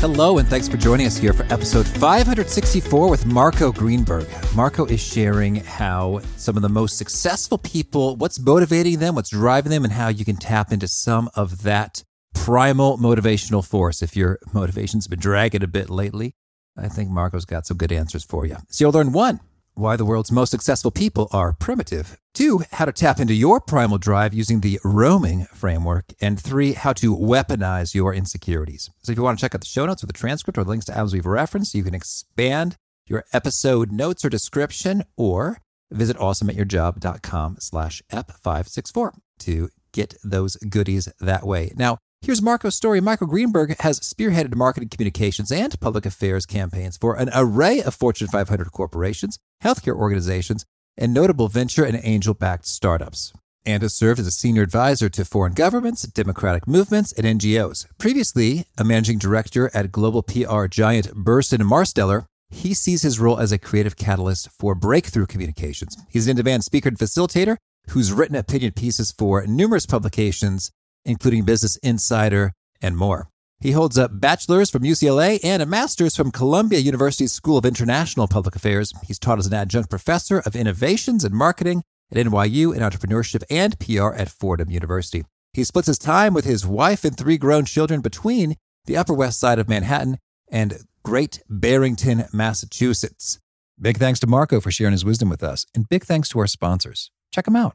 Hello, and thanks for joining us here for episode 564 with Marco Greenberg. Marco is sharing how some of the most successful people, what's motivating them, what's driving them, and how you can tap into some of that primal motivational force. If your motivation's been dragging a bit lately, I think Marco's got some good answers for you. So you'll learn one, why the world's most successful people are primitive. Two, how to tap into your primal drive using the roaming framework. And three, how to weaponize your insecurities. So if you want to check out the show notes or the transcript or the links to items we've referenced, you can expand your episode notes or description or visit awesomeatyourjob.com slash ep564 to get those goodies that way. Now, Here's Marco's story. Michael Greenberg has spearheaded marketing communications and public affairs campaigns for an array of Fortune 500 corporations, healthcare organizations, and notable venture and angel backed startups, and has served as a senior advisor to foreign governments, democratic movements, and NGOs. Previously, a managing director at global PR giant Burson Marsteller, he sees his role as a creative catalyst for breakthrough communications. He's an in demand speaker and facilitator who's written opinion pieces for numerous publications including Business Insider and more. He holds a bachelor's from UCLA and a master's from Columbia University's School of International Public Affairs. He's taught as an adjunct professor of innovations and marketing at NYU in entrepreneurship and PR at Fordham University. He splits his time with his wife and three grown children between the Upper West Side of Manhattan and Great Barrington, Massachusetts. Big thanks to Marco for sharing his wisdom with us, and big thanks to our sponsors. Check them out.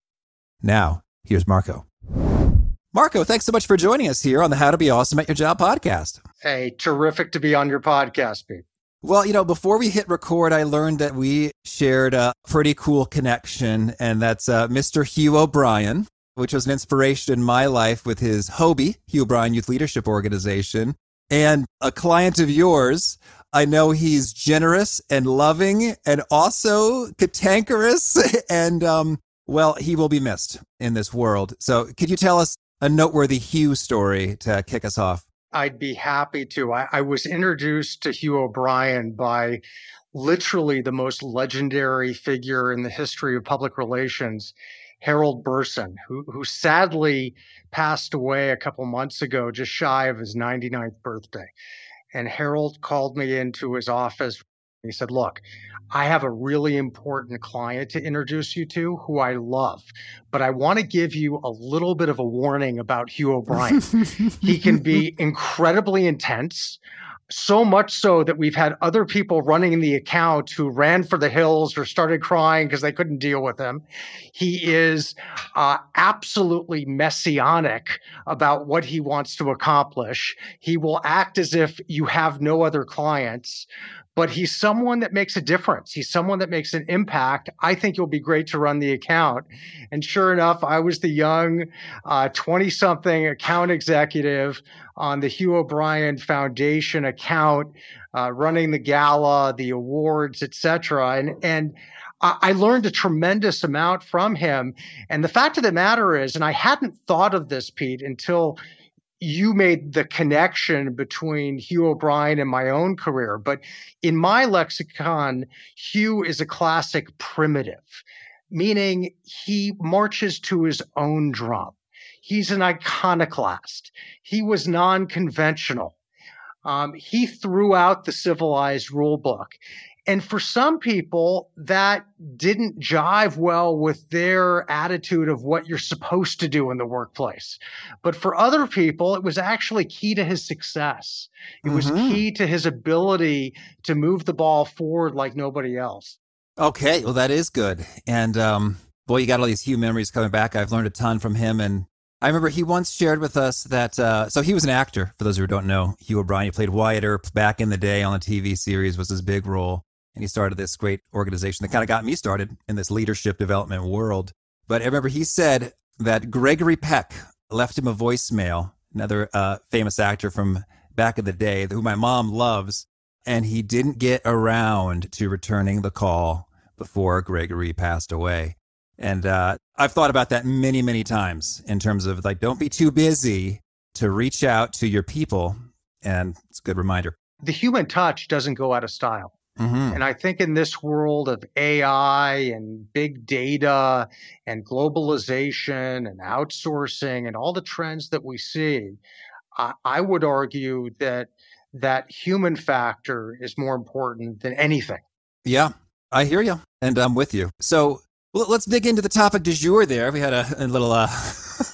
Now, here's Marco. Marco, thanks so much for joining us here on the How to Be Awesome at Your Job podcast. Hey, terrific to be on your podcast, Pete. Well, you know, before we hit record, I learned that we shared a pretty cool connection, and that's uh, Mr. Hugh O'Brian, which was an inspiration in my life with his HOBY, Hugh O'Brian Youth Leadership Organization, and a client of yours. I know he's generous and loving and also cantankerous and um, well, he will be missed in this world. So, could you tell us a noteworthy Hugh story to kick us off? I'd be happy to. I, I was introduced to Hugh O'Brian by literally the most legendary figure in the history of public relations, Harold Burson, who, who sadly passed away a couple months ago, just shy of his 99th birthday. And Harold called me into his office. He said, Look, I have a really important client to introduce you to who I love, but I want to give you a little bit of a warning about Hugh O'Brian. he can be incredibly intense. So much so that we've had other people running the account who ran for the hills or started crying because they couldn't deal with him. He is uh, absolutely messianic about what he wants to accomplish. He will act as if you have no other clients but he's someone that makes a difference. He's someone that makes an impact. I think it'll be great to run the account. And sure enough, I was the young 20 uh, something account executive on the Hugh O'Brian Foundation account, uh, running the gala, the awards, etc. And, and, I learned a tremendous amount from him. And the fact of the matter is, and I hadn't thought of this, Pete, until you made the connection between Hugh O'Brian and my own career, but in my lexicon, Hugh is a classic primitive, meaning he marches to his own drum. He's an iconoclast. He was non conventional. Um, he threw out the civilized rule book. And for some people, that didn't jive well with their attitude of what you're supposed to do in the workplace. But for other people, it was actually key to his success. It mm-hmm. was key to his ability to move the ball forward like nobody else. Okay, well, that is good. And um, boy, you got all these Hugh memories coming back. I've learned a ton from him. And I remember he once shared with us that, uh, so he was an actor, for those who don't know, Hugh O'Brian. He played Wyatt Earp back in the day on the TV series, was his big role and he started this great organization that kind of got me started in this leadership development world. But I remember he said that Gregory Peck left him a voicemail, another uh, famous actor from back in the day who my mom loves, and he didn't get around to returning the call before Gregory passed away. And uh, I've thought about that many, many times in terms of like, don't be too busy to reach out to your people. And it's a good reminder. The human touch doesn't go out of style. Mm-hmm. And I think in this world of AI and big data and globalization and outsourcing and all the trends that we see, I, I would argue that that human factor is more important than anything. Yeah, I hear you, and I'm with you. So let's dig into the topic du jour. There, we had a, a little uh,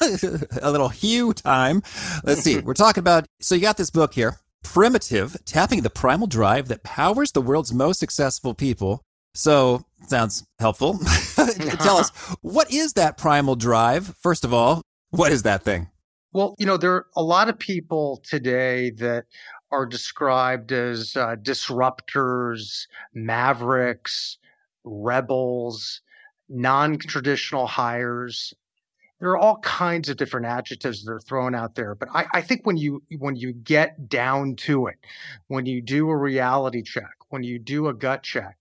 a little Hugh time. Let's see. We're talking about. So you got this book here, primitive, tapping the primal drive that powers the world's most successful people. So, sounds helpful. Tell us, what is that primal drive? First of all, what is that thing? Well, you know, there are a lot of people today that are described as uh, disruptors, mavericks, rebels, non traditional hires there are all kinds of different adjectives that are thrown out there but I, I, think when you when you get down to it when you do a reality check when you do a gut check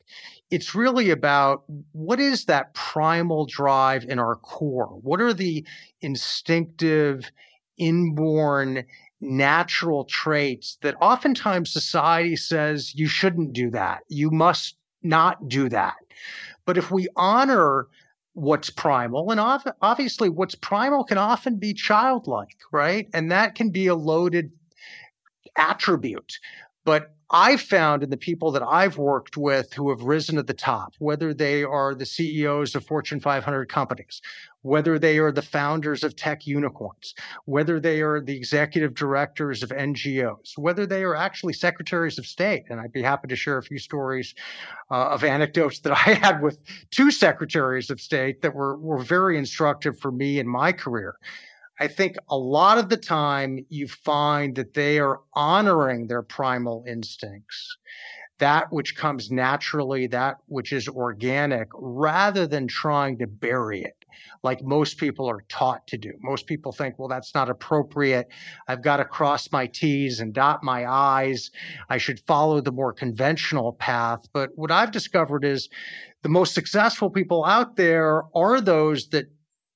it's really about what is that primal drive in our core? What are the instinctive inborn natural traits that oftentimes society says you shouldn't do that you must not do that? But if we honor what's primal and obviously what's primal can often be childlike right? And that can be a loaded attribute. But I've found in the people that I've worked with who have risen to the top, whether they are the CEOs of Fortune 500 companies, whether they are the founders of tech unicorns, whether they are the executive directors of NGOs, whether they are actually secretaries of state. And I'd be happy to share a few stories uh, of anecdotes that I had with two secretaries of state that were, were very instructive for me in my career. I think a lot of the time you find that they are honoring their primal instincts, that which comes naturally, that which is organic, rather than trying to bury it like most people are taught to do. Most people think, well, that's not appropriate. I've got to cross my T's and dot my I's. I should follow the more conventional path. But what I've discovered is the most successful people out there are those that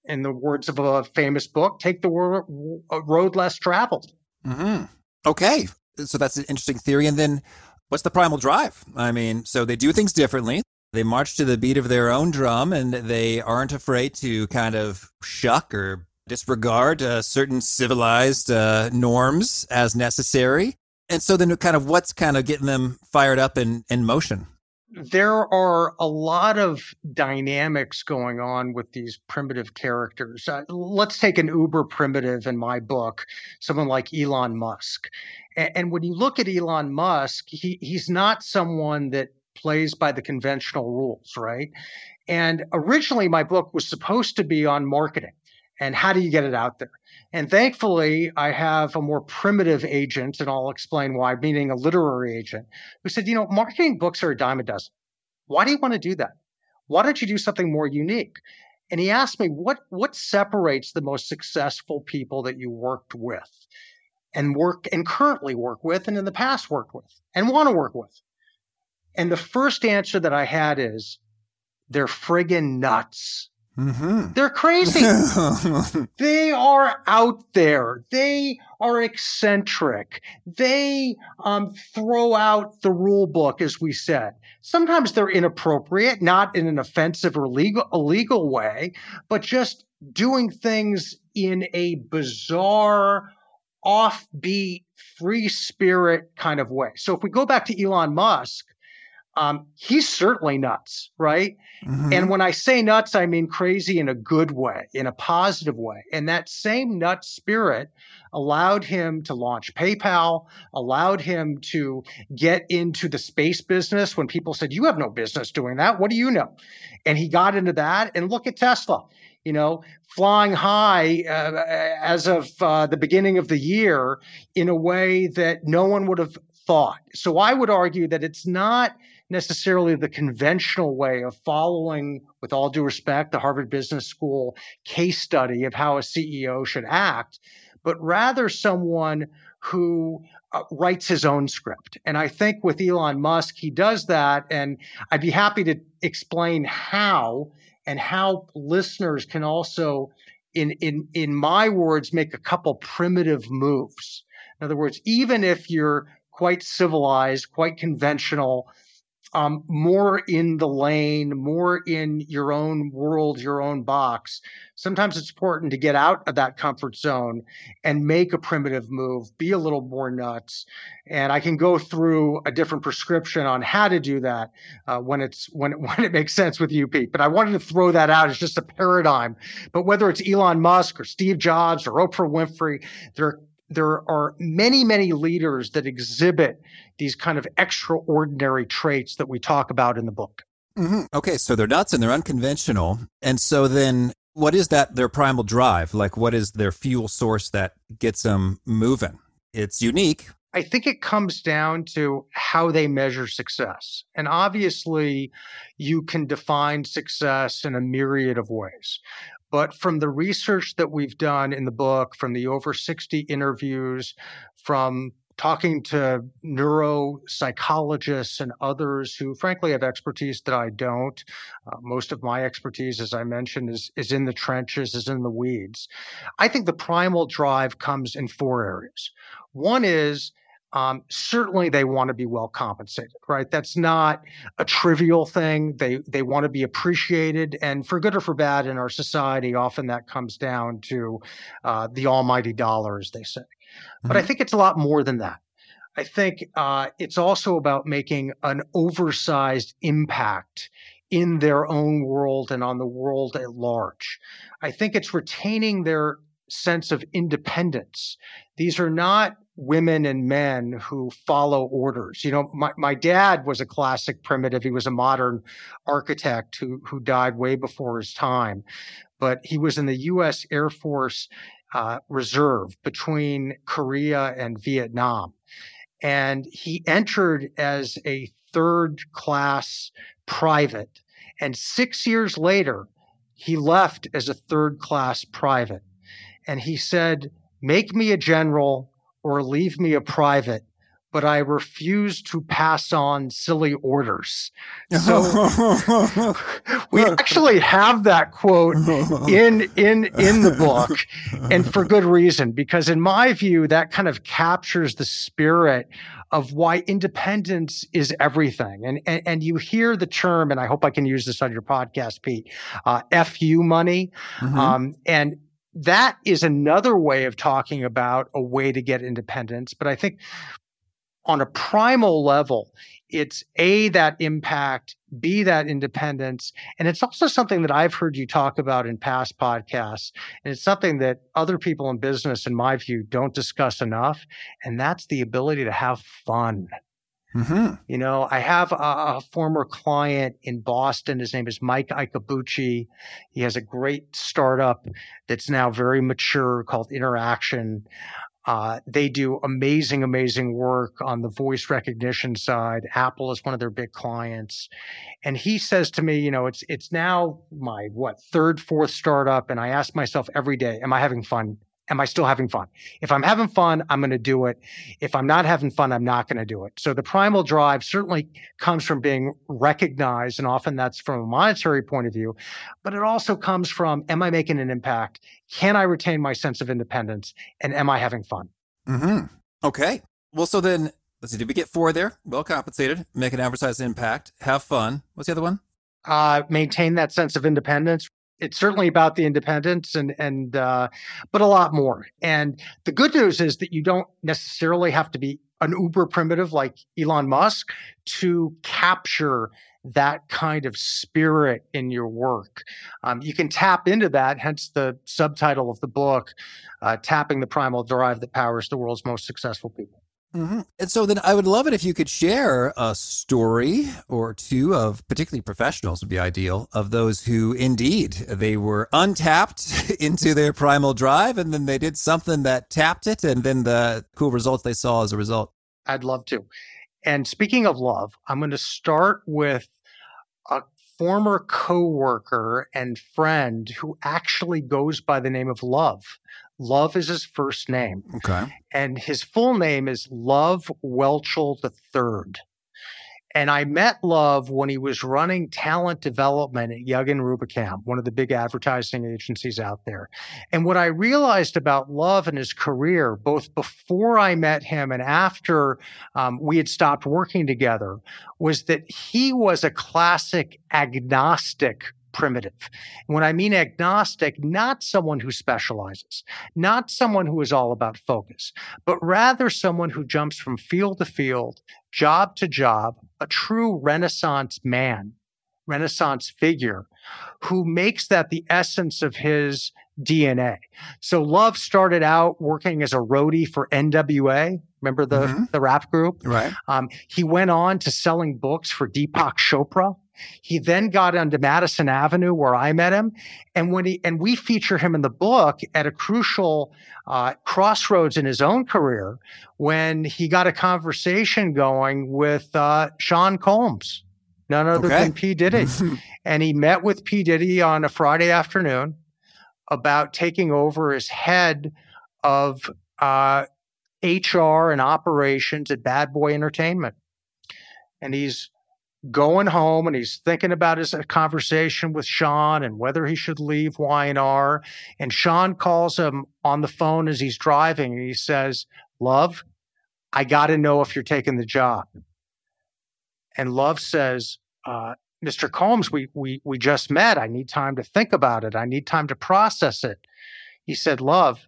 in the words of a famous book, take the road less traveled. Mm-hmm. Okay. So that's an interesting theory. And then what's the primal drive? I mean, so they do things differently. They march to the beat of their own drum and they aren't afraid to kind of shuck or disregard uh, certain civilized uh, norms as necessary. And so then kind of what's kind of getting them fired up in, in motion? There are a lot of dynamics going on with these primitive characters. Uh, let's take an uber primitive in my book, someone like Elon Musk. And, and when you look at Elon Musk, he, he's not someone that plays by the conventional rules, right? And originally, my book was supposed to be on marketing and how do you get it out there? And thankfully, I have a more primitive agent, and I'll explain why, meaning a literary agent, who said, you know, marketing books are a dime a dozen. Why do you want to do that? Why don't you do something more unique? And he asked me, what, what separates the most successful people that you worked with and work and currently work with and in the past worked with and want to work with? And the first answer that I had is, they're friggin' nuts. Mm-hmm. They're crazy. they are out there. They are eccentric. They um, throw out the rule book, as we said. Sometimes they're inappropriate, not in an offensive or legal, illegal way, but just doing things in a bizarre, offbeat, free spirit kind of way. So if we go back to Elon Musk, um, he's certainly nuts, right? Mm-hmm. And when I say nuts, I mean crazy in a good way, in a positive way. And that same nut spirit allowed him to launch PayPal, allowed him to get into the space business when people said, You have no business doing that. What do you know? And he got into that. And look at Tesla you know, flying high uh, as of uh, the beginning of the year in a way that no one would have thought. So I would argue that it's not necessarily the conventional way of following, with all due respect, the Harvard Business School case study of how a CEO should act, but rather someone who uh, writes his own script. And I think with Elon Musk, he does that. And I'd be happy to explain how and how listeners can also, in, in, in my words, make a couple primitive moves. In other words, even if you're quite civilized, quite conventional, um, more in the lane, more in your own world, your own box. Sometimes it's important to get out of that comfort zone and make a primitive move, be a little more nuts. And I can go through a different prescription on how to do that uh, when it's when when it makes sense with you, Pete. But I wanted to throw that out as just a paradigm. But whether it's Elon Musk or Steve Jobs or Oprah Winfrey, there there are many, many leaders that exhibit these kind of extraordinary traits that we talk about in the book. Mm-hmm. Okay, so they're nuts and they're unconventional. And so then what is that their primal drive? Like what is their fuel source that gets them moving? It's unique. I think it comes down to how they measure success. And obviously, you can define success in a myriad of ways. But from the research that we've done in the book, from the over 60 interviews, from talking to neuropsychologists and others who frankly have expertise that I don't. Uh, most of my expertise, as I mentioned, is, is in the trenches, is in the weeds. I think the primal drive comes in four areas. One is um, certainly they want to be well compensated, right? That's not a trivial thing. They they want to be appreciated, and for good or for bad in our society, often that comes down to uh, the almighty dollar, as they say. Mm-hmm. But I mm-hmm. think it's a lot more than that. I think uh, it's also about making an oversized impact in their own world and on the world at large. I think it's retaining their sense of independence. These are not women and men who follow orders. You know, my, my dad was a classic primitive. He was a modern architect who, who died way before his time, but he was in the U.S. Air Force uh, Reserve between Korea and Vietnam. And he entered as a third class private. And six years later, he left as a third class private. And he said, Make me a general or leave me a private, but I refuse to pass on silly orders. So we actually have that quote in, in, in the book and for good reason, because in my view, that kind of captures the spirit of why independence is everything. And, and, and you hear the term, and I hope I can use this on your podcast, Pete, uh, FU money. Mm-hmm. Um, and that is another way of talking about a way to get independence. But I think on a primal level, it's A, that impact, B, that independence. And it's also something that I've heard you talk about in past podcasts. And it's something that other people in business, in my view, don't discuss enough. And that's the ability to have fun. Mm-hmm. You know, I have a, a, former client in Boston. His name is Mike Iacobucci. He has a great startup that's now very mature called Interaction. Uh, they do amazing, amazing work on the voice recognition side. Apple is one of their big clients. And he says to me, you know, it's, it's now my what third, fourth startup. And I ask myself every day, am I having fun? Am I still having fun? If I'm having fun, I'm going to do it. If I'm not having fun, I'm not going to do it. So the primal drive certainly comes from being recognized. And often that's from a monetary point of view, but it also comes from, am I making an impact? Can I retain my sense of independence? And am I having fun? Mm-hmm. Okay. Well, so then let's see. Did we get four there? Well compensated, make an advertised impact, have fun. What's the other one? Uh, maintain that sense of independence, it's certainly about the independence and and uh, but a lot more. And the good news is that you don't necessarily have to be an uber primitive like Elon Musk to capture that kind of spirit in your work. Um, you can tap into that, hence the subtitle of the book, uh, Tapping the Primal Drive That Powers the World's Most Successful People. Mm-hmm. And so then I would love it if you could share a story or two of particularly professionals would be ideal of those who indeed they were untapped into their primal drive and then they did something that tapped it and then the cool results they saw as a result. I'd love to. And speaking of love, I'm going to start with a former coworker and friend who actually goes by the name of Love. Love is his first name. Okay. And his full name is Love Whelchel III. And I met Love when he was running talent development at Young & Rubicam, one of the big advertising agencies out there. And what I realized about Love and his career, both before I met him and after um, we had stopped working together, was that he was a classic agnostic primitive. when I mean agnostic, not someone who specializes, not someone who is all about focus, but rather someone who jumps from field to field, job to job, a true Renaissance man, Renaissance figure who makes that the essence of his DNA. So Love started out working as a roadie for NWA. Remember the, mm-hmm. the rap group? Right. Um, he went on to selling books for Deepak Chopra. He then got onto Madison Avenue where I met him. And when he, and we feature him in the book at a crucial uh, crossroads in his own career when he got a conversation going with uh, Sean Combs, none other okay. than P. Diddy. and he met with P. Diddy on a Friday afternoon about taking over as head of uh, HR and operations at Bad Boy Entertainment. And he's going home and he's thinking about his uh, conversation with Sean and whether he should leave Y&R. And Sean calls him on the phone as he's driving and he says, Love, I got to know if you're taking the job. And Love says, uh, Mr. Combs, we, we, we just met. I need time to think about it. I need time to process it. He said, Love,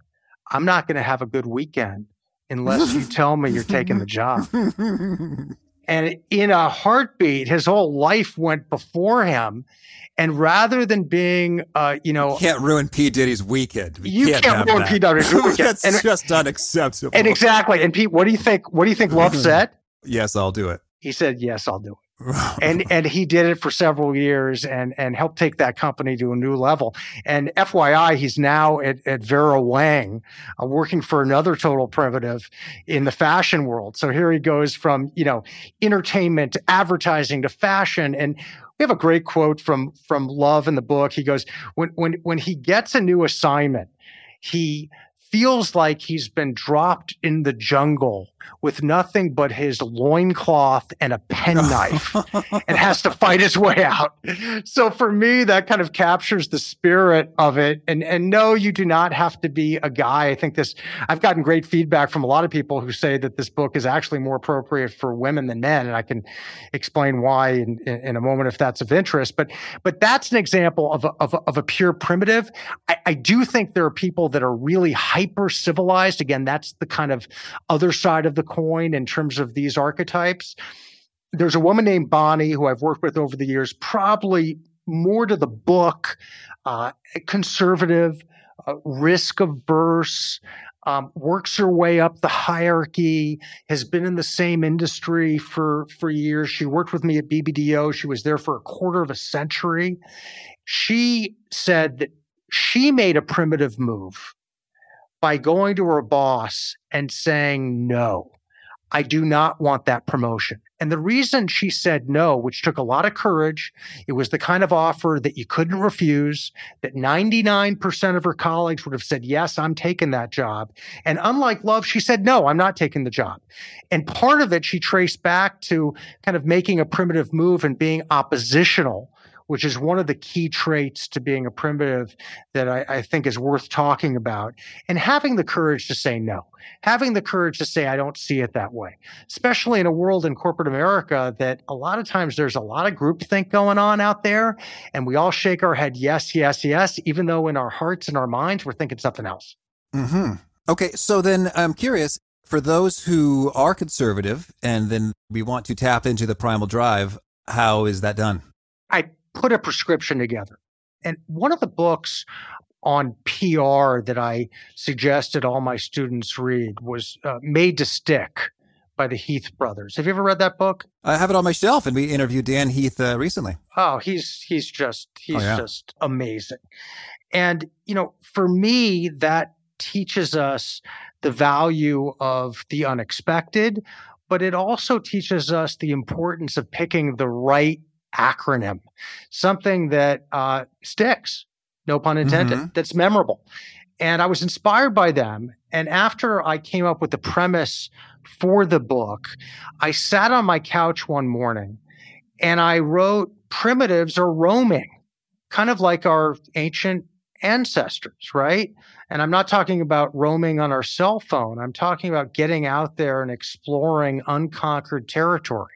I'm not going to have a good weekend unless you tell me you're taking the job. And in a heartbeat, his whole life went before him. And rather than being, uh, you know, you can't ruin P Diddy's weekend. We you can't, can't ruin that. P Diddy's weekend. That's and, just unacceptable. And exactly. And Pete, what do you think? What do you think Love said? yes, I'll do it. He said, "Yes, I'll do it." and and he did it for several years and and helped take that company to a new level. And FYI, he's now at, at Vera Wang, uh, working for another total primitive in the fashion world. So here he goes from you know entertainment to advertising to fashion and. We have a great quote from from Love in the book. He goes, "When when when he gets a new assignment, he feels like he's been dropped in the jungle with nothing but his loincloth and a penknife and has to fight his way out. So for me, that kind of captures the spirit of it. And, and no, you do not have to be a guy. I think this, I've gotten great feedback from a lot of people who say that this book is actually more appropriate for women than men. And I can explain why in, in a moment if that's of interest. But, but that's an example of a, of a, of a pure primitive. I, I do think there are people that are really hyper civilized. Again, that's the kind of other side of the coin in terms of these archetypes. There's a woman named Bonnie who I've worked with over the years, probably more to the book, uh, conservative, uh, risk averse, um, works her way up the hierarchy, has been in the same industry for, for years. She worked with me at BBDO. She was there for a quarter of a century. She said that she made a primitive move by going to her boss and saying, no, I do not want that promotion. And the reason she said no, which took a lot of courage, it was the kind of offer that you couldn't refuse, that 99% of her colleagues would have said, yes, I'm taking that job. And unlike Love, she said, no, I'm not taking the job. And part of it she traced back to kind of making a primitive move and being oppositional which is one of the key traits to being a primitive that I, I, think is worth talking about. And having the courage to say no, having the courage to say, I don't see it that way, especially in a world in corporate America that a lot of times there's a lot of groupthink going on out there. And we all shake our head, yes, yes, yes, even though in our hearts and our minds, we're thinking something else. Mm-hmm. Okay. So then I'm curious for those who are conservative and then we want to tap into the primal drive, how is that done? I put a prescription together. And one of the books on PR that I suggested all my students read was uh, Made to Stick by the Heath brothers. Have you ever read that book? I have it on my shelf, and we interviewed Dan Heath uh, recently. Oh, he's he's just he's oh, yeah. just amazing. And you know, for me, that teaches us the value of the unexpected, but it also teaches us the importance of picking the right acronym, something that uh, sticks, no pun intended, mm-hmm. that's memorable. And I was inspired by them. And after I came up with the premise for the book, I sat on my couch one morning and I wrote primitives are roaming, kind of like our ancient ancestors, right? And I'm not talking about roaming on our cell phone. I'm talking about getting out there and exploring unconquered territory.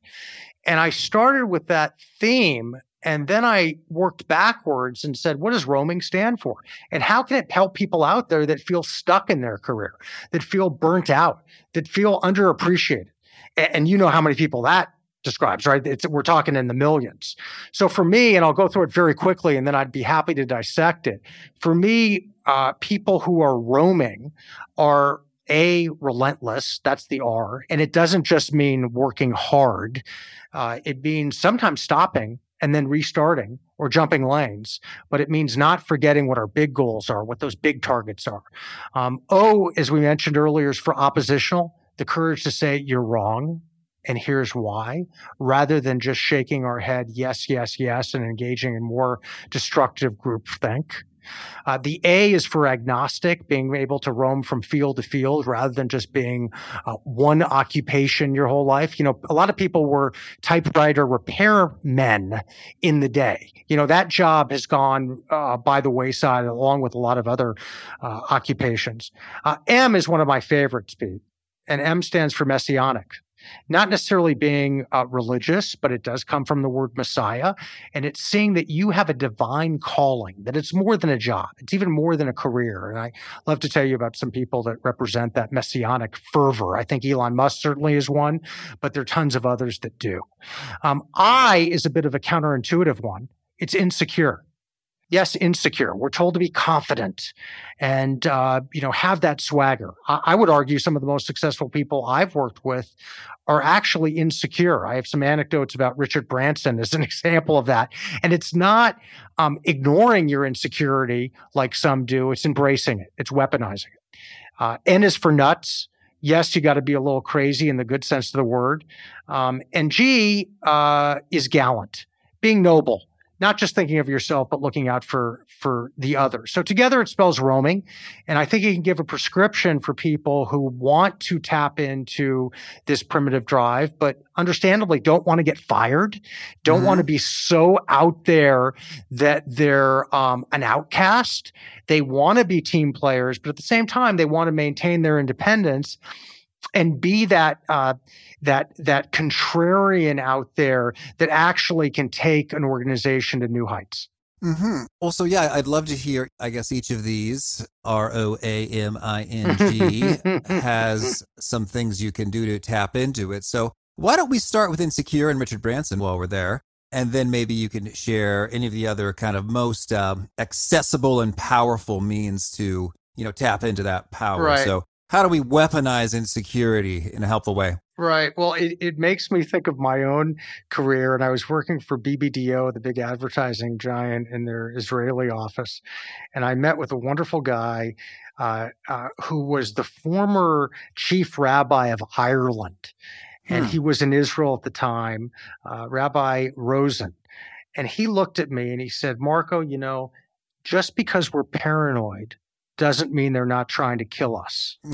And I started with that theme. And then I worked backwards and said, what does roaming stand for? And how can it help people out there that feel stuck in their career, that feel burnt out, that feel underappreciated? And you know how many people that describes, right? It's, we're talking in the millions. So for me, and I'll go through it very quickly and then I'd be happy to dissect it. For me, uh, people who are roaming are a relentless that's the r and it doesn't just mean working hard uh, it means sometimes stopping and then restarting or jumping lanes, but it means not forgetting what our big goals are, what those big targets are. Um, o, as we mentioned earlier, is for oppositional, the courage to say you're wrong and here's why, rather than just shaking our head, yes, yes, yes, and engaging in more destructive group groupthink. Uh, the A is for agnostic, being able to roam from field to field rather than just being uh, one occupation your whole life. You know, a lot of people were typewriter repairmen in the day. You know, that job has gone uh, by the wayside along with a lot of other uh, occupations. Uh, M is one of my favorites, Pete, and M stands for messianic not necessarily being uh, religious, but it does come from the word Messiah. And it's seeing that you have a divine calling, that it's more than a job. It's even more than a career. And I love to tell you about some people that represent that messianic fervor. I think Elon Musk certainly is one, but there are tons of others that do. Um, I is a bit of a counterintuitive one. It's insecure yes, insecure. We're told to be confident and, uh, you know, have that swagger. I, I, would argue some of the most successful people I've worked with are actually insecure. I have some anecdotes about Richard Branson as an example of that. And it's not um, ignoring your insecurity like some do, it's embracing it, it's weaponizing it. Uh, N is for nuts. Yes, you got to be a little crazy in the good sense of the word. Um, and G uh, is gallant, being noble not just thinking of yourself, but looking out for for the other. So together it spells roaming. And I think it can give a prescription for people who want to tap into this primitive drive, but understandably don't want to get fired, don't mm-hmm. want to be so out there that they're um, an outcast. They want to be team players, but at the same time, they want to maintain their independence and be that uh, that that contrarian out there that actually can take an organization to new heights. Mm-hmm. Also, yeah, I'd love to hear. I guess each of these R O A M I N G has some things you can do to tap into it. So why don't we start with Insecure and Richard Branson while we're there? And then maybe you can share any of the other kind of most um, accessible and powerful means to, you know, tap into that power. Right. So how do we weaponize insecurity in a helpful way? Right. Well, it, it makes me think of my own career. And I was working for BBDO, the big advertising giant, in their Israeli office. And I met with a wonderful guy uh, uh, who was the former chief rabbi of Ireland. And hmm. he was in Israel at the time, uh, Rabbi Rosen. And he looked at me and he said, Marco, you know, just because we're paranoid doesn't mean they're not trying to kill us.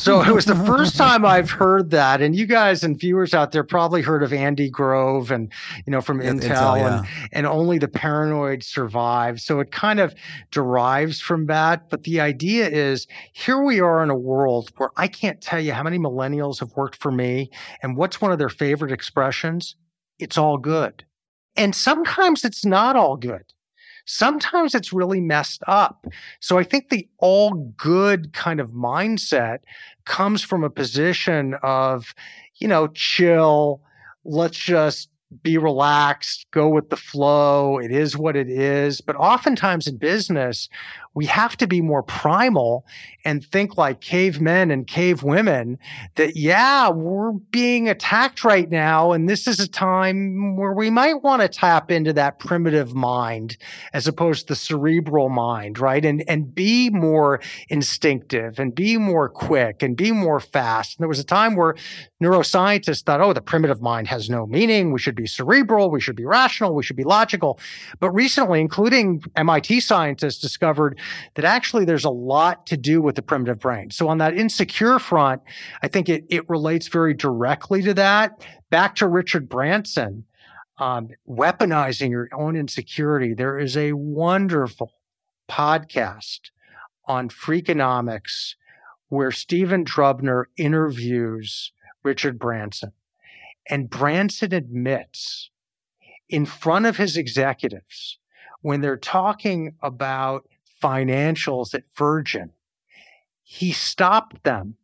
so it was the first time I've heard that. And you guys and viewers out there probably heard of Andy Grove and, you know, from Intel, Intel yeah. and, and only the paranoid survive. So it kind of derives from that. But the idea is here we are in a world where I can't tell you how many millennials have worked for me and what's one of their favorite expressions? It's all good. And sometimes it's not all good. Sometimes it's really messed up. So I think the all good kind of mindset comes from a position of, you know, chill. Let's just be relaxed, go with the flow. It is what it is. But oftentimes in business, we have to be more primal and think like cavemen and cave women that, yeah, we're being attacked right now. And this is a time where we might want to tap into that primitive mind as opposed to the cerebral mind, right? And, and be more instinctive and be more quick and be more fast. And there was a time where neuroscientists thought, oh, the primitive mind has no meaning. We should be cerebral. We should be rational. We should be logical. But recently, including MIT scientists discovered that actually there's a lot to do with the primitive brain. So on that insecure front, I think it, it relates very directly to that. Back to Richard Branson, um, weaponizing your own insecurity. There is a wonderful podcast on Freakonomics where Stephen Dubner interviews Richard Branson. And Branson admits in front of his executives when they're talking about financials at Virgin, he stopped them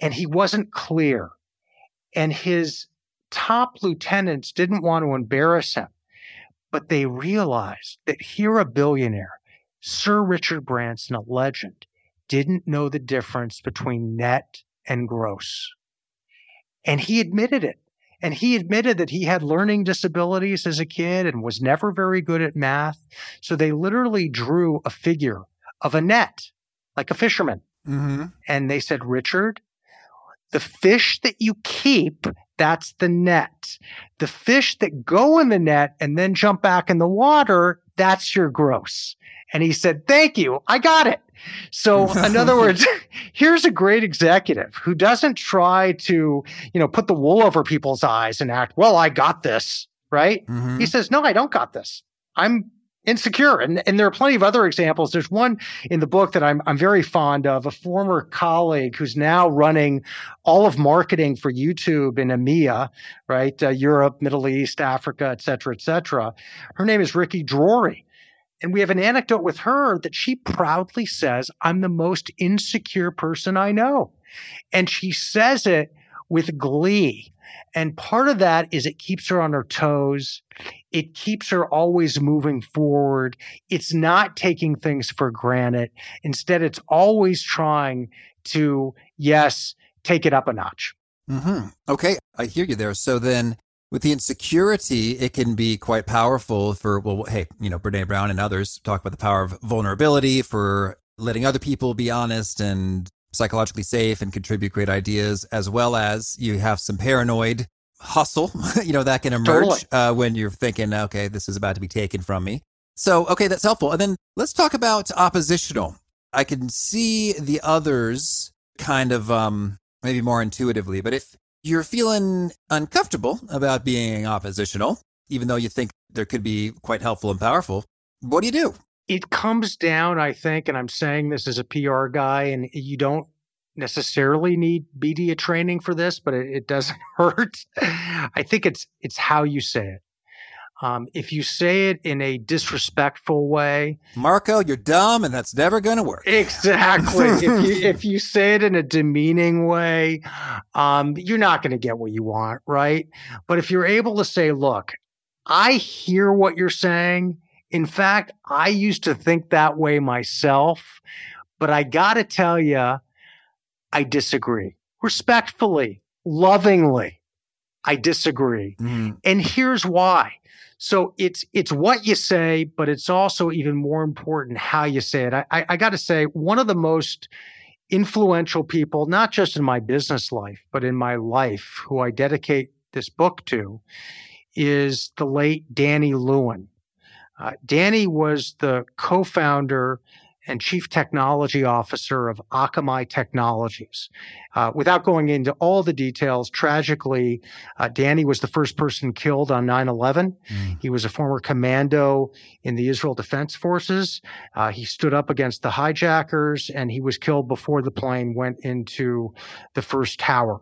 and he wasn't clear. And his top lieutenants didn't want to embarrass him, but they realized that here a billionaire, Sir Richard Branson, a legend, didn't know the difference between net and gross. And he admitted it. And he admitted that he had learning disabilities as a kid and was never very good at math. So they literally drew a figure of a net, like a fisherman. Mm-hmm. And they said, Richard, the fish that you keep, that's the net. The fish that go in the net and then jump back in the water, that's your gross. And he said, thank you. I got it. So in other words, here's a great executive who doesn't try to, you know, put the wool over people's eyes and act, well, I got this, right? Mm-hmm. He says, no, I don't got this. I'm insecure. And, and there are plenty of other examples. There's one in the book that I'm, I'm very fond of, a former colleague who's now running all of marketing for YouTube in EMEA, right? Uh, Europe, Middle East, Africa, et cetera, et cetera. Her name is Ricky Drori. And we have an anecdote with her that she proudly says, I'm the most insecure person I know. And she says it with glee. And part of that is it keeps her on her toes. It keeps her always moving forward. It's not taking things for granted. Instead, it's always trying to, yes, take it up a notch. Mm-hmm. Okay. I hear you there. So then with the insecurity, it can be quite powerful for, well, hey, you know, Brene Brown and others talk about the power of vulnerability for letting other people be honest and psychologically safe and contribute great ideas, as well as you have some paranoid hustle, you know, that can emerge totally. uh, when you're thinking, okay, this is about to be taken from me. So, okay, that's helpful. And then let's talk about oppositional. I can see the others kind of um, maybe more intuitively, but if you're feeling uncomfortable about being oppositional, even though you think there could be quite helpful and powerful. What do you do? It comes down, I think, and I'm saying this as a PR guy, and you don't necessarily need media training for this, but it, it doesn't hurt. I think it's it's how you say it. Um, if you say it in a disrespectful way, Marco, you're dumb, and that's never going to work. Exactly. if you if you say it in a demeaning way, um, you're not going to get what you want, right? But if you're able to say, "Look, I hear what you're saying. In fact, I used to think that way myself, but I got to tell you, I disagree. Respectfully, lovingly, I disagree. Mm. And here's why." So it's it's what you say, but it's also even more important how you say it. I, I, I got to say, one of the most influential people, not just in my business life, but in my life, who I dedicate this book to, is the late Danny Lewin. Uh, Danny was the co founder and chief technology officer of Akamai Technologies. Uh, without going into all the details, tragically, uh, Danny was the first person killed on 9 11. Mm. He was a former commando in the Israel Defense Forces. Uh, he stood up against the hijackers and he was killed before the plane went into the first tower.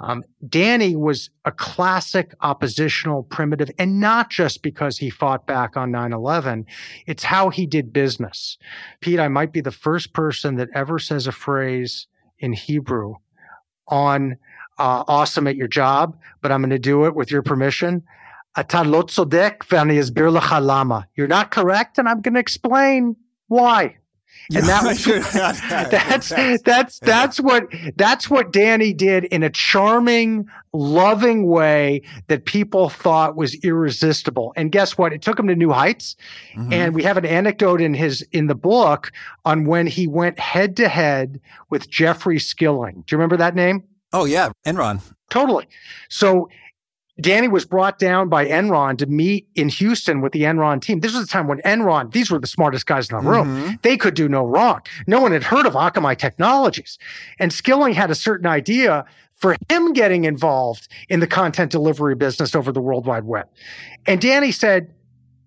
Um, Danny was a classic oppositional primitive, and not just because he fought back on 9 11. It's how he did business. Pete, I might be the first person that ever says a phrase in Hebrew on uh, awesome at your job, but I'm going to do it with your permission. You're not correct, and I'm going to explain why. And that was, that's that's that's what that's what Danny did in a charming, loving way that people thought was irresistible. And guess what? It took him to new heights. Mm-hmm. And we have an anecdote in his in the book on when he went head to head with Jeffrey Skilling. Do you remember that name? Oh yeah, Enron. Totally. So Danny was brought down by Enron to meet in Houston with the Enron team. This was the time when Enron, these were the smartest guys in the room. Mm-hmm. They could do no wrong. No one had heard of Akamai Technologies. And Skilling had a certain idea for him getting involved in the content delivery business over the World Wide Web. And Danny said,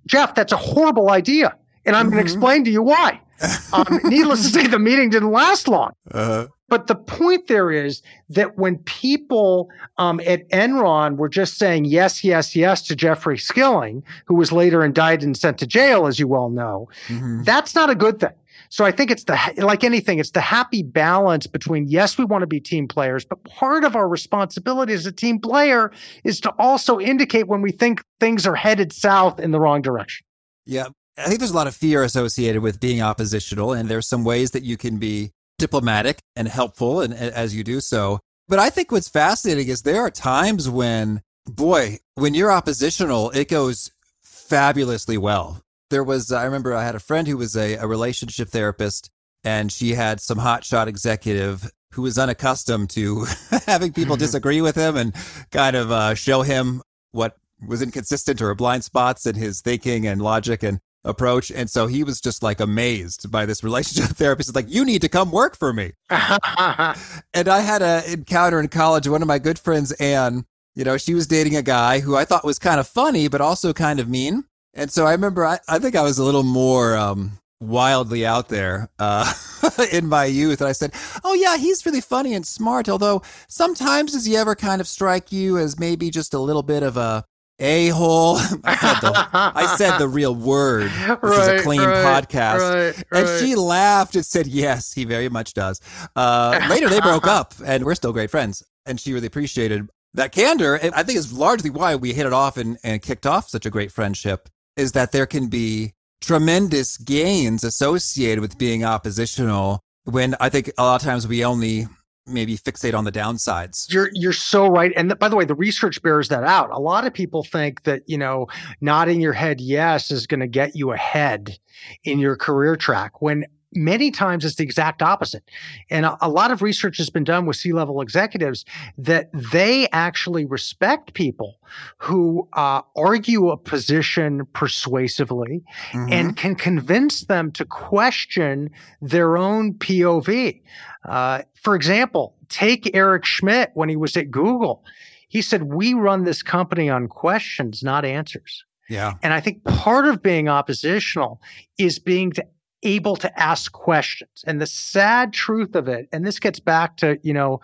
Jeff, that's a horrible idea. And I'm mm-hmm. going to explain to you why. Um, needless to say, the meeting didn't last long. Uh-huh. But the point there is that when people um, at Enron were just saying yes, yes, yes to Jeffrey Skilling, who was later indicted and sent to jail, as you well know, mm-hmm. that's not a good thing. So I think it's the, like anything, it's the happy balance between, yes, we want to be team players, but part of our responsibility as a team player is to also indicate when we think things are headed south in the wrong direction. Yeah. I think there's a lot of fear associated with being oppositional, and there's some ways that you can be diplomatic and helpful and, and as you do so. But I think what's fascinating is there are times when, boy, when you're oppositional, it goes fabulously well. There was, I remember I had a friend who was a, a relationship therapist and she had some hotshot executive who was unaccustomed to having people disagree with him and kind of uh, show him what was inconsistent or blind spots in his thinking and logic. And approach. And so he was just like amazed by this relationship therapist. It's like, you need to come work for me. and I had an encounter in college. One of my good friends, Anne, you know, she was dating a guy who I thought was kind of funny, but also kind of mean. And so I remember, I, I think I was a little more um, wildly out there uh, in my youth. And I said, Oh, yeah, he's really funny and smart. Although sometimes does he ever kind of strike you as maybe just a little bit of a a hole. I, I, said the real word, which right, is a clean right, podcast. Right, and she laughed and said, Yes, he very much does. Uh, later, they broke up and we're still great friends. And she really appreciated that candor. I think is largely why we hit it off and, and kicked off such a great friendship is that there can be tremendous gains associated with being oppositional when I think a lot of times we only maybe fixate on the downsides. You're you're so right. And by the way, the research bears that out. A lot of people think that, you know, nodding your head yes is going to get you ahead in your career track when many times it's the exact opposite. And a, a, lot of research has been done with C level executives that they actually respect people who uh, argue a position persuasively mm-hmm. and can convince them to question their own POV. Uh, for example, take Eric Schmidt when he was at Google. He said, We run this company on questions, not answers. Yeah. And I think part of being oppositional is being to able to ask questions. And the sad truth of it, and this gets back to, you know,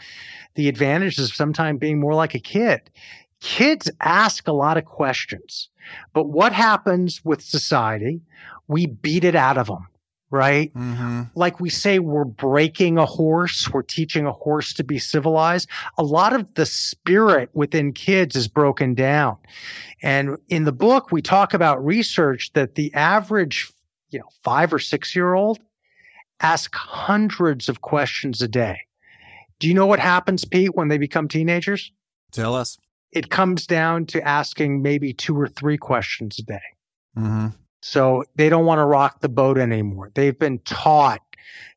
the advantages of sometimes being more like a kid. Kids ask a lot of questions, but what happens with society? We beat it out of them right? Mm-hmm. Like we say, we're breaking a horse, we're teaching a horse to be civilized. A lot of the spirit within kids is broken down. And in the book, we talk about research that the average you know, five or six year old ask hundreds of questions a day. Do you know what happens, Pete, when they become teenagers? Tell us. It comes down to asking maybe two or three questions a day. Mm-hmm. So they don't want to rock the boat anymore. They've been taught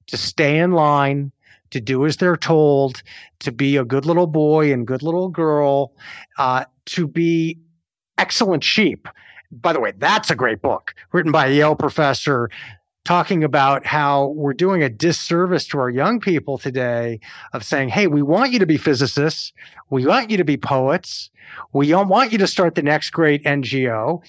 to stay in line, to do as they're told, to be a good little boy and good little girl, uh, to be excellent sheep By the way, that's a great book written by a Yale professor talking about how we're doing a disservice to our young people today of saying, Hey, we want you to be physicists. We want you to be poets. We don't want you to start the next great NGO.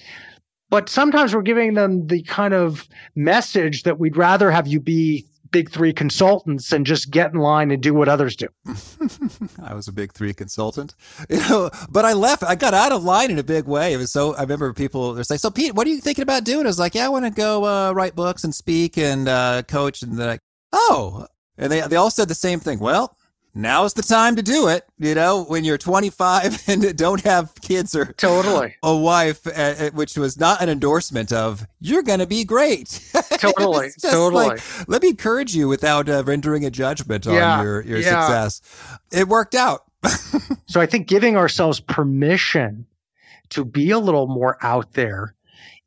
But sometimes we're giving them the kind of message that we'd rather have you be big three consultants and just get in line and do what others do. I was a big three consultant, you know, but I left. I got out of line in a big way. It was so. I remember people they're saying, "So Pete, what are you thinking about doing?" I was like, "Yeah, I want to go uh, write books and speak and uh, coach." And they're like, "Oh," and they they all said the same thing. Well, now is the time to do it. You know, when you're 25 and don't have kids or totally a wife, uh, uh which was not an endorsement of you're going to be great. Totally, totally. Like, let me encourage you without uh, rendering a judgment yeah, on your your yeah. success. It worked out. so I think giving ourselves permission to be a little more out there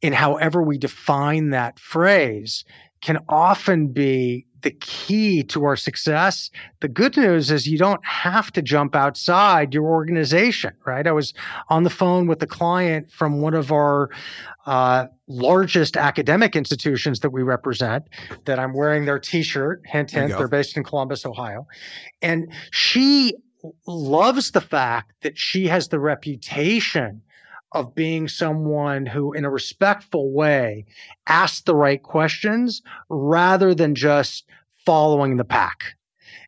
in however we define that phrase can often be the key to our success. The good news is you don't have to jump outside your organization, right? I was on the phone with a client from one of our uh, largest academic institutions that we represent that I'm wearing their t-shirt. Hint, hint. They're based in Columbus, Ohio. And she loves the fact that she has the reputation of being someone who, in a respectful way, asks the right questions rather than just following the pack.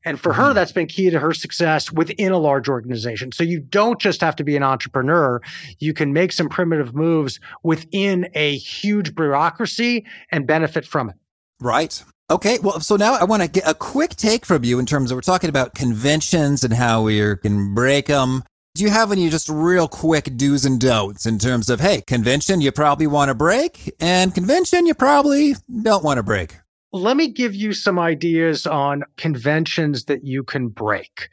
And for her, mm-hmm. that's been key to her success within a large organization. So you don't just have to be an entrepreneur. You can make some primitive moves within a huge bureaucracy and benefit from it. Right. Okay. Well, so now I want to get a quick take from you in terms of we're talking about conventions and how we can break them do you have any just real quick do's and don'ts in terms of, hey, convention you probably want to break and convention you probably don't want to break? Let me give you some ideas on conventions that you can break.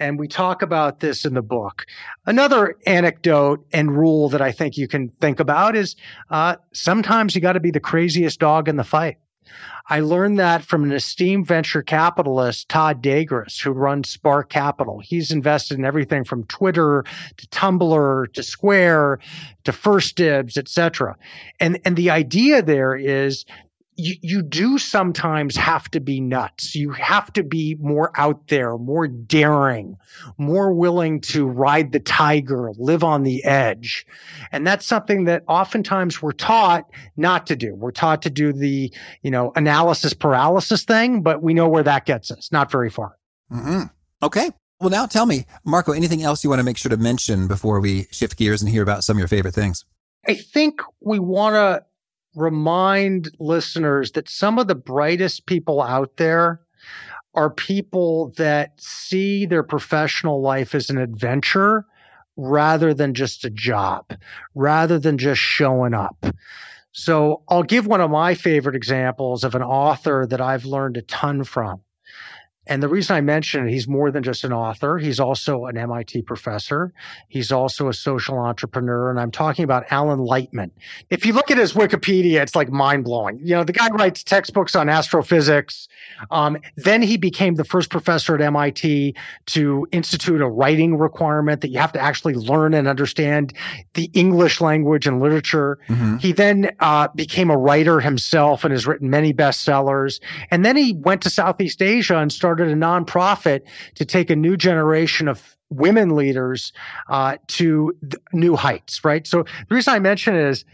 And we talk about this in the book. Another anecdote and rule that I think you can think about is uh, sometimes you got to be the craziest dog in the fight. I learned that from an esteemed venture capitalist, Todd Dagres, who runs Spark Capital. He's invested in everything from Twitter to Tumblr to Square to First Dibs, et cetera. And, and the idea there is you, you do sometimes have to be nuts. You have to be more out there, more daring, more willing to ride the tiger, live on the edge. And that's something that oftentimes we're taught not to do. We're taught to do the, you know, analysis paralysis thing, but we know where that gets us, not very far. Mm-hmm. Okay. Well, now tell me, Marco, anything else you want to make sure to mention before we shift gears and hear about some of your favorite things? I think we want to remind listeners that some of the brightest people out there are people that see their professional life as an adventure rather than just a job, rather than just showing up. So I'll give one of my favorite examples of an author that I've learned a ton from. And the reason I mention it, he's more than just an author. He's also an MIT professor. He's also a social entrepreneur. And I'm talking about Alan Lightman. If you look at his Wikipedia, it's like mind blowing. You know, the guy writes textbooks on astrophysics. Um, then he became the first professor at MIT to institute a writing requirement that you have to actually learn and understand the English language and literature. Mm-hmm. He then uh, became a writer himself and has written many bestsellers. And then he went to Southeast Asia and started started a nonprofit to take a new generation of women leaders uh, to new heights, right? So the reason I mention it is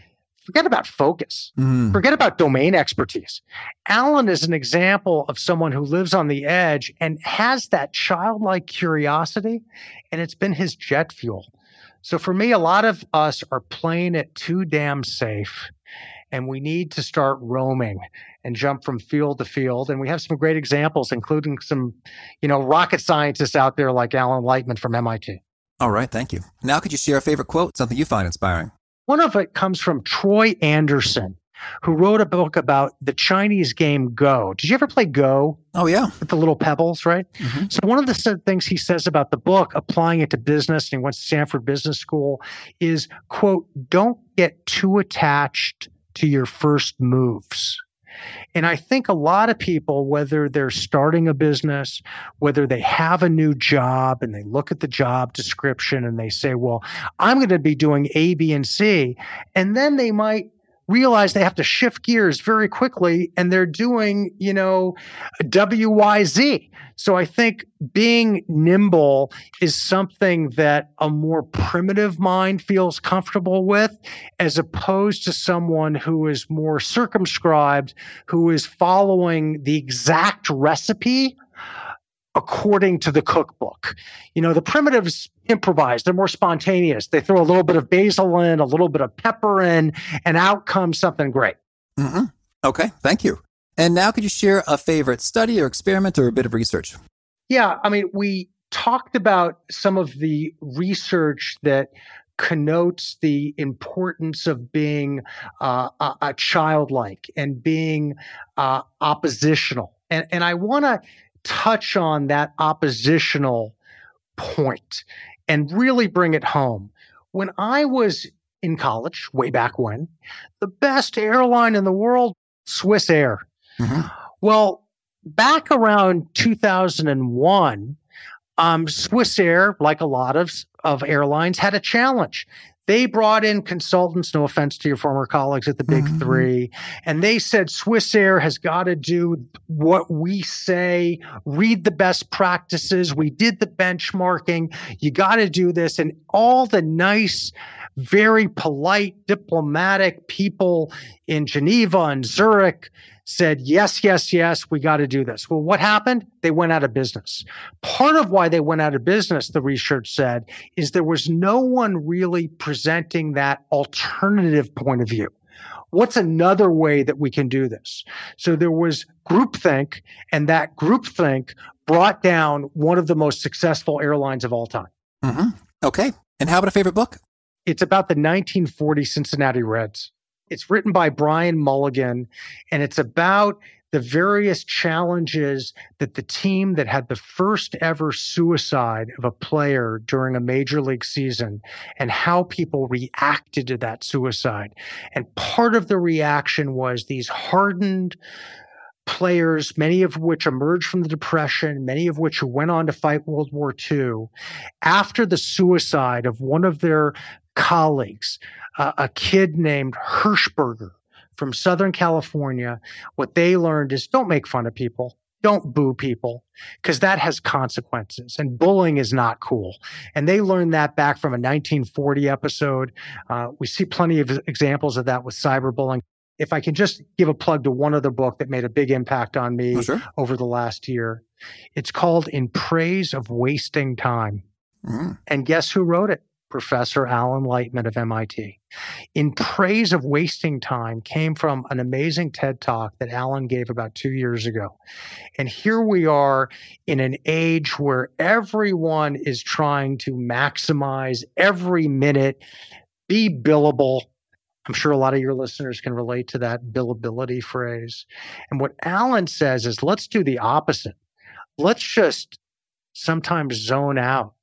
forget about focus, mm. forget about domain expertise. Alan is an example of someone who lives on the edge and has that childlike curiosity, and it's been his jet fuel. So for me, a lot of us are playing it too damn safe and we need to start roaming and jump from field to field. And we have some great examples, including some, you know, rocket scientists out there like Alan Lightman from MIT. All right, thank you. Now, could you share a favorite quote, something you find inspiring? One of it comes from Troy Anderson, who wrote a book about the Chinese game Go. Did you ever play Go? Oh, yeah. With the little pebbles, right? Mm-hmm. So, one of the things he says about the book, applying it to business, and he went to Stanford Business School, is, quote, don't get too attached to your first moves. And I think a lot of people, whether they're starting a business, whether they have a new job and they look at the job description and they say, well, I'm going to be doing A, B, and C. And then they might realize they have to shift gears very quickly and they're doing, you know, WYZ. So I think being nimble is something that a more primitive mind feels comfortable with as opposed to someone who is more circumscribed, who is following the exact recipe according to the cookbook. You know, the primitives improvise, they're more spontaneous. They throw a little bit of basil in, a little bit of pepper in, and out comes something great. Mm-hmm. Okay, thank you. And now, could you share a favorite study or experiment or a bit of research? Yeah, I mean, we talked about some of the research that connotes the importance of being uh, a, a, childlike and being uh, oppositional. And, and I want to touch on that oppositional point and really bring it home. When I was in college, way back when, the best airline in the world, Swissair. Mm-hmm. Well, back around 2001, um, Swissair, like a lot of, of airlines, had a challenge. They brought in consultants, no offense to your former colleagues at the Big mm-hmm. Three, and they said Swissair has got to do what we say, read the best practices. We did the benchmarking. You got to do this. And all the nice, very polite, diplomatic people in Geneva and Zurich said, yes, yes, yes, we got to do this. Well, what happened? They went out of business. Part of why they went out of business, the research said, is there was no one really presenting that alternative point of view. What's another way that we can do this? So there was groupthink, and that groupthink brought down one of the most successful airlines of all time. Mm-hmm. Okay. And how about a favorite book? It's about the 1940 Cincinnati Reds. It's written by Brian Mulligan, and it's about the various challenges that the team that had the first ever suicide of a player during a major league season and how people reacted to that suicide. And part of the reaction was these hardened players, many of which emerged from the Depression, many of which went on to fight World War II, after the suicide of one of their colleagues, uh, a kid named Hershberger from Southern California. What they learned is don't make fun of people. Don't boo people because that has consequences and bullying is not cool. And they learned that back from a 1940 episode. Uh, we see plenty of examples of that with cyberbullying. If I can just give a plug to one other book that made a big impact on me oh, sure. over the last year, it's called In Praise of Wasting Time. Mm. And guess who wrote it? Professor Alan Lightman of MIT. In praise of wasting time came from an amazing TED talk that Alan gave about two years ago. And here we are in an age where everyone is trying to maximize every minute, be billable. I'm sure a lot of your listeners can relate to that billability phrase. And what Alan says is let's do the opposite. Let's just sometimes zone out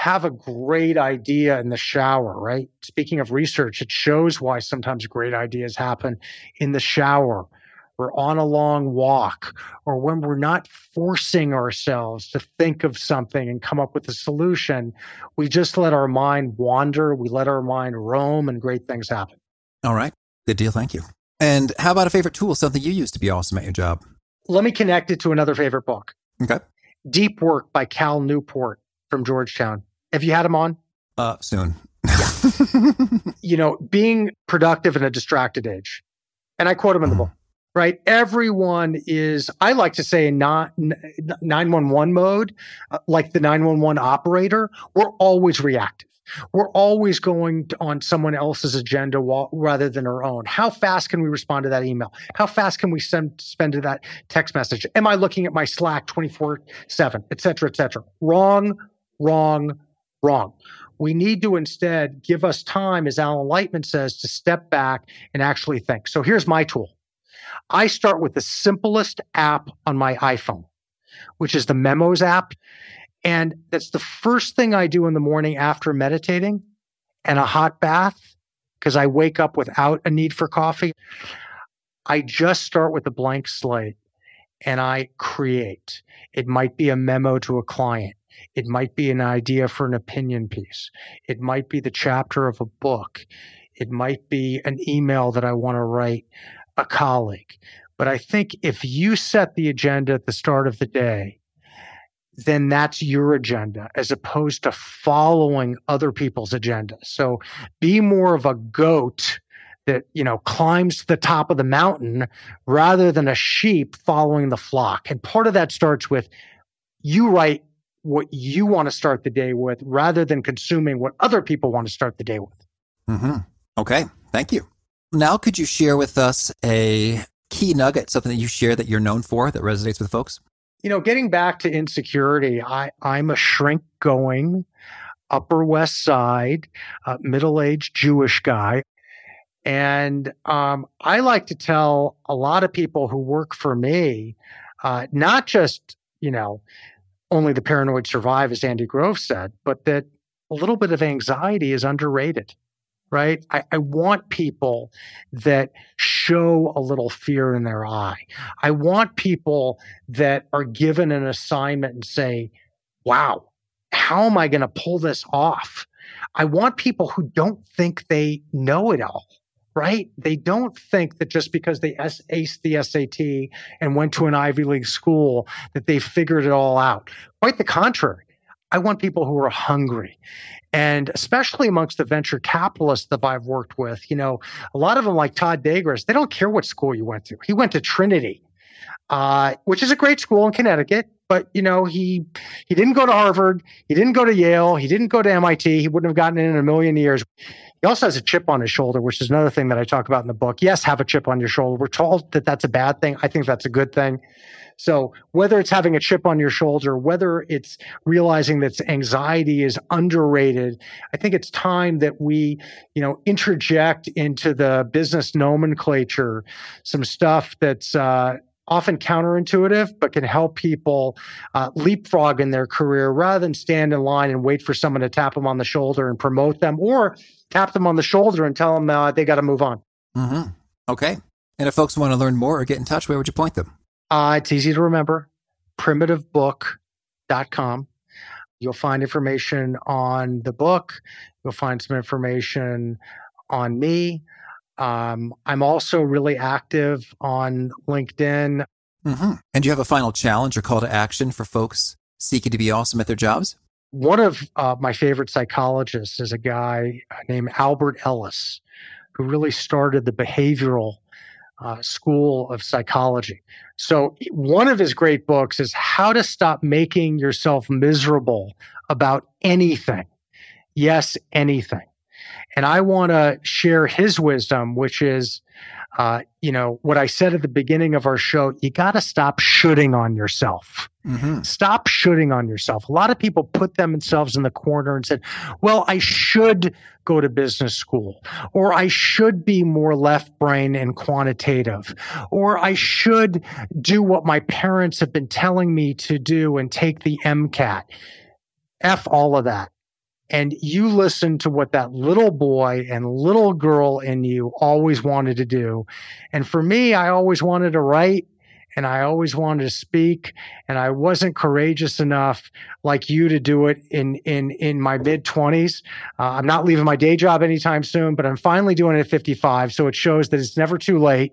have a great idea in the shower, right? Speaking of research, it shows why sometimes great ideas happen in the shower or on a long walk or when we're not forcing ourselves to think of something and come up with a solution. We just let our mind wander, we let our mind roam, and great things happen. All right. Good deal. Thank you. And how about a favorite tool, something you use to be awesome at your job? Let me connect it to another favorite book. Okay. Deep Work by Cal Newport from Georgetown. Have you had him on? Uh, soon. you know, being productive in a distracted age. And I quote him in the book, right? Everyone is, I like to say, not 911 mode, uh, like the 911 operator. We're always reactive. We're always going on someone else's agenda while, rather than our own. How fast can we respond to that email? How fast can we send spend to that text message? Am I looking at my Slack 24 7, et cetera, et cetera? Wrong, wrong, wrong. We need to instead give us time, as Alan Lightman says, to step back and actually think. So here's my tool. I start with the simplest app on my iPhone, which is the Memos app. And that's the first thing I do in the morning after meditating and a hot bath, because I wake up without a need for coffee. I just start with a blank slate and I create. It might be a memo to a client. It might be an idea for an opinion piece. It might be the chapter of a book. It might be an email that I want to write a colleague. But I think if you set the agenda at the start of the day, then that's your agenda as opposed to following other people's agenda. So be more of a goat that, you know, climbs to the top of the mountain rather than a sheep following the flock. And part of that starts with you write what you want to start the day with rather than consuming what other people want to start the day with. Mm-hmm. Okay. Thank you. Now, could you share with us a key nugget, something that you share that you're known for that resonates with folks? You know, getting back to insecurity, I, I'm a shrink going, Upper West Side, uh, middle aged Jewish guy. And um, I like to tell a lot of people who work for me, uh, not just, you know, only the paranoid survive, as Andy Grove said, but that a little bit of anxiety is underrated, right? I, I, want people that show a little fear in their eye. I want people that are given an assignment and say, wow, how am I going to pull this off? I want people who don't think they know it all right? They don't think that just because they aced the SAT and went to an Ivy League school that they figured it all out. Quite the contrary. I want people who are hungry. And especially amongst the venture capitalists that I've worked with, you know, a lot of them like Todd Dagres, they don't care what school you went to. He went to Trinity, uh, which is a great school in Connecticut but you know he he didn't go to Harvard, he didn't go to Yale, he didn't go to MIT, he wouldn't have gotten in in a million years. He also has a chip on his shoulder, which is another thing that I talk about in the book. Yes, have a chip on your shoulder. We're told that that's a bad thing. I think that's a good thing. So whether it's having a chip on your shoulder, whether it's realizing that anxiety is underrated, I think it's time that we, you know, interject into the business nomenclature some stuff that's uh, often counterintuitive, but can help people uh, leapfrog in their career rather than stand in line and wait for someone to tap them on the shoulder and promote them or tap them on the shoulder and tell them uh, they got to move on. Mm-hmm. Okay. And if folks want to learn more or get in touch, where would you point them? Uh, it's easy to remember primitivebook.com. You'll find information on the book. You'll find some information on me. Um, I'm also really active on LinkedIn. Mm-hmm. And do you have a final challenge or call to action for folks seeking to be awesome at their jobs? One of uh, my favorite psychologists is a guy named Albert Ellis, who really started the behavioral uh, school of psychology. So, one of his great books is How to Stop Making Yourself Miserable About Anything. Yes, anything. And I want to share his wisdom, which is uh, you know, what I said at the beginning of our show, you got to stop shooting on yourself. Mm-hmm. Stop shooting on yourself. A lot of people put themselves in the corner and said, well, I should go to business school, or I should be more left brain and quantitative, or I should do what my parents have been telling me to do and take the MCAT. F all of that and you listen to what that little boy and little girl in you always wanted to do. And for me, I always wanted to write and I always wanted to speak and I wasn't courageous enough like you to do it in in in my mid 20s. Uh, I'm not leaving my day job anytime soon, but I'm finally doing it at 55, so it shows that it's never too late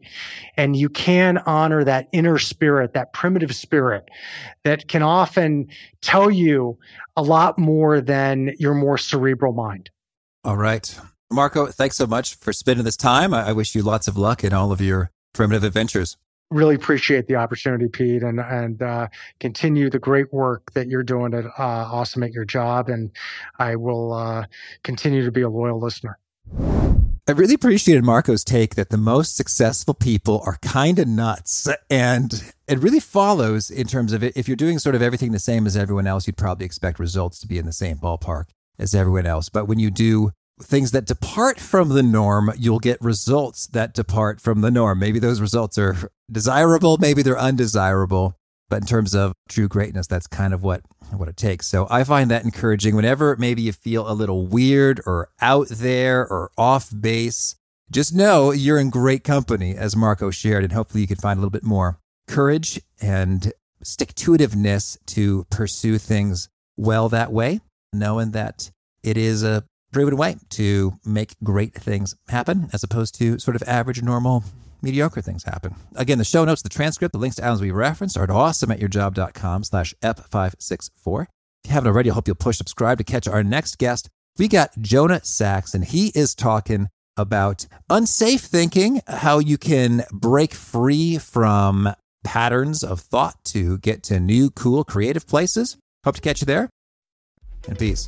and you can honor that inner spirit, that primitive spirit that can often tell you a lot more than your more cerebral mind. All right. Marco, thanks so much for spending this time. I wish you lots of luck in all of your primitive adventures really appreciate the opportunity, Pete, and and uh, continue the great work that you're doing at uh, Awesome at Your Job. And I will uh, continue to be a loyal listener. I really appreciated Marco's take that the most successful people are kind of nuts. And it really follows in terms of. If you're doing sort of everything the same as everyone else, you'd probably expect results to be in the same ballpark as everyone else. But when you do things that depart from the norm, you'll get results that depart from the norm. Maybe those results are desirable, maybe they're undesirable. But in terms of true greatness, that's kind of what, what it takes. So I find that encouraging whenever maybe you feel a little weird or out there or off base. just know you're in great company, as Marco shared, and hopefully you can find a little bit more courage and stick to itiveness to pursue things well that way, knowing that it is a proven way to make great things happen as opposed to sort of average, normal, mediocre things happen. Again, the show notes, the transcript, the links to items we referenced are at awesomeatyourjob.com slash F564. If you haven't already, I hope you'll push subscribe to catch our next guest. We got Jonah Sachs, and he is talking about unsafe thinking, how you can break free from patterns of thought to get to new, cool, creative places. Hope to catch you there. And peace.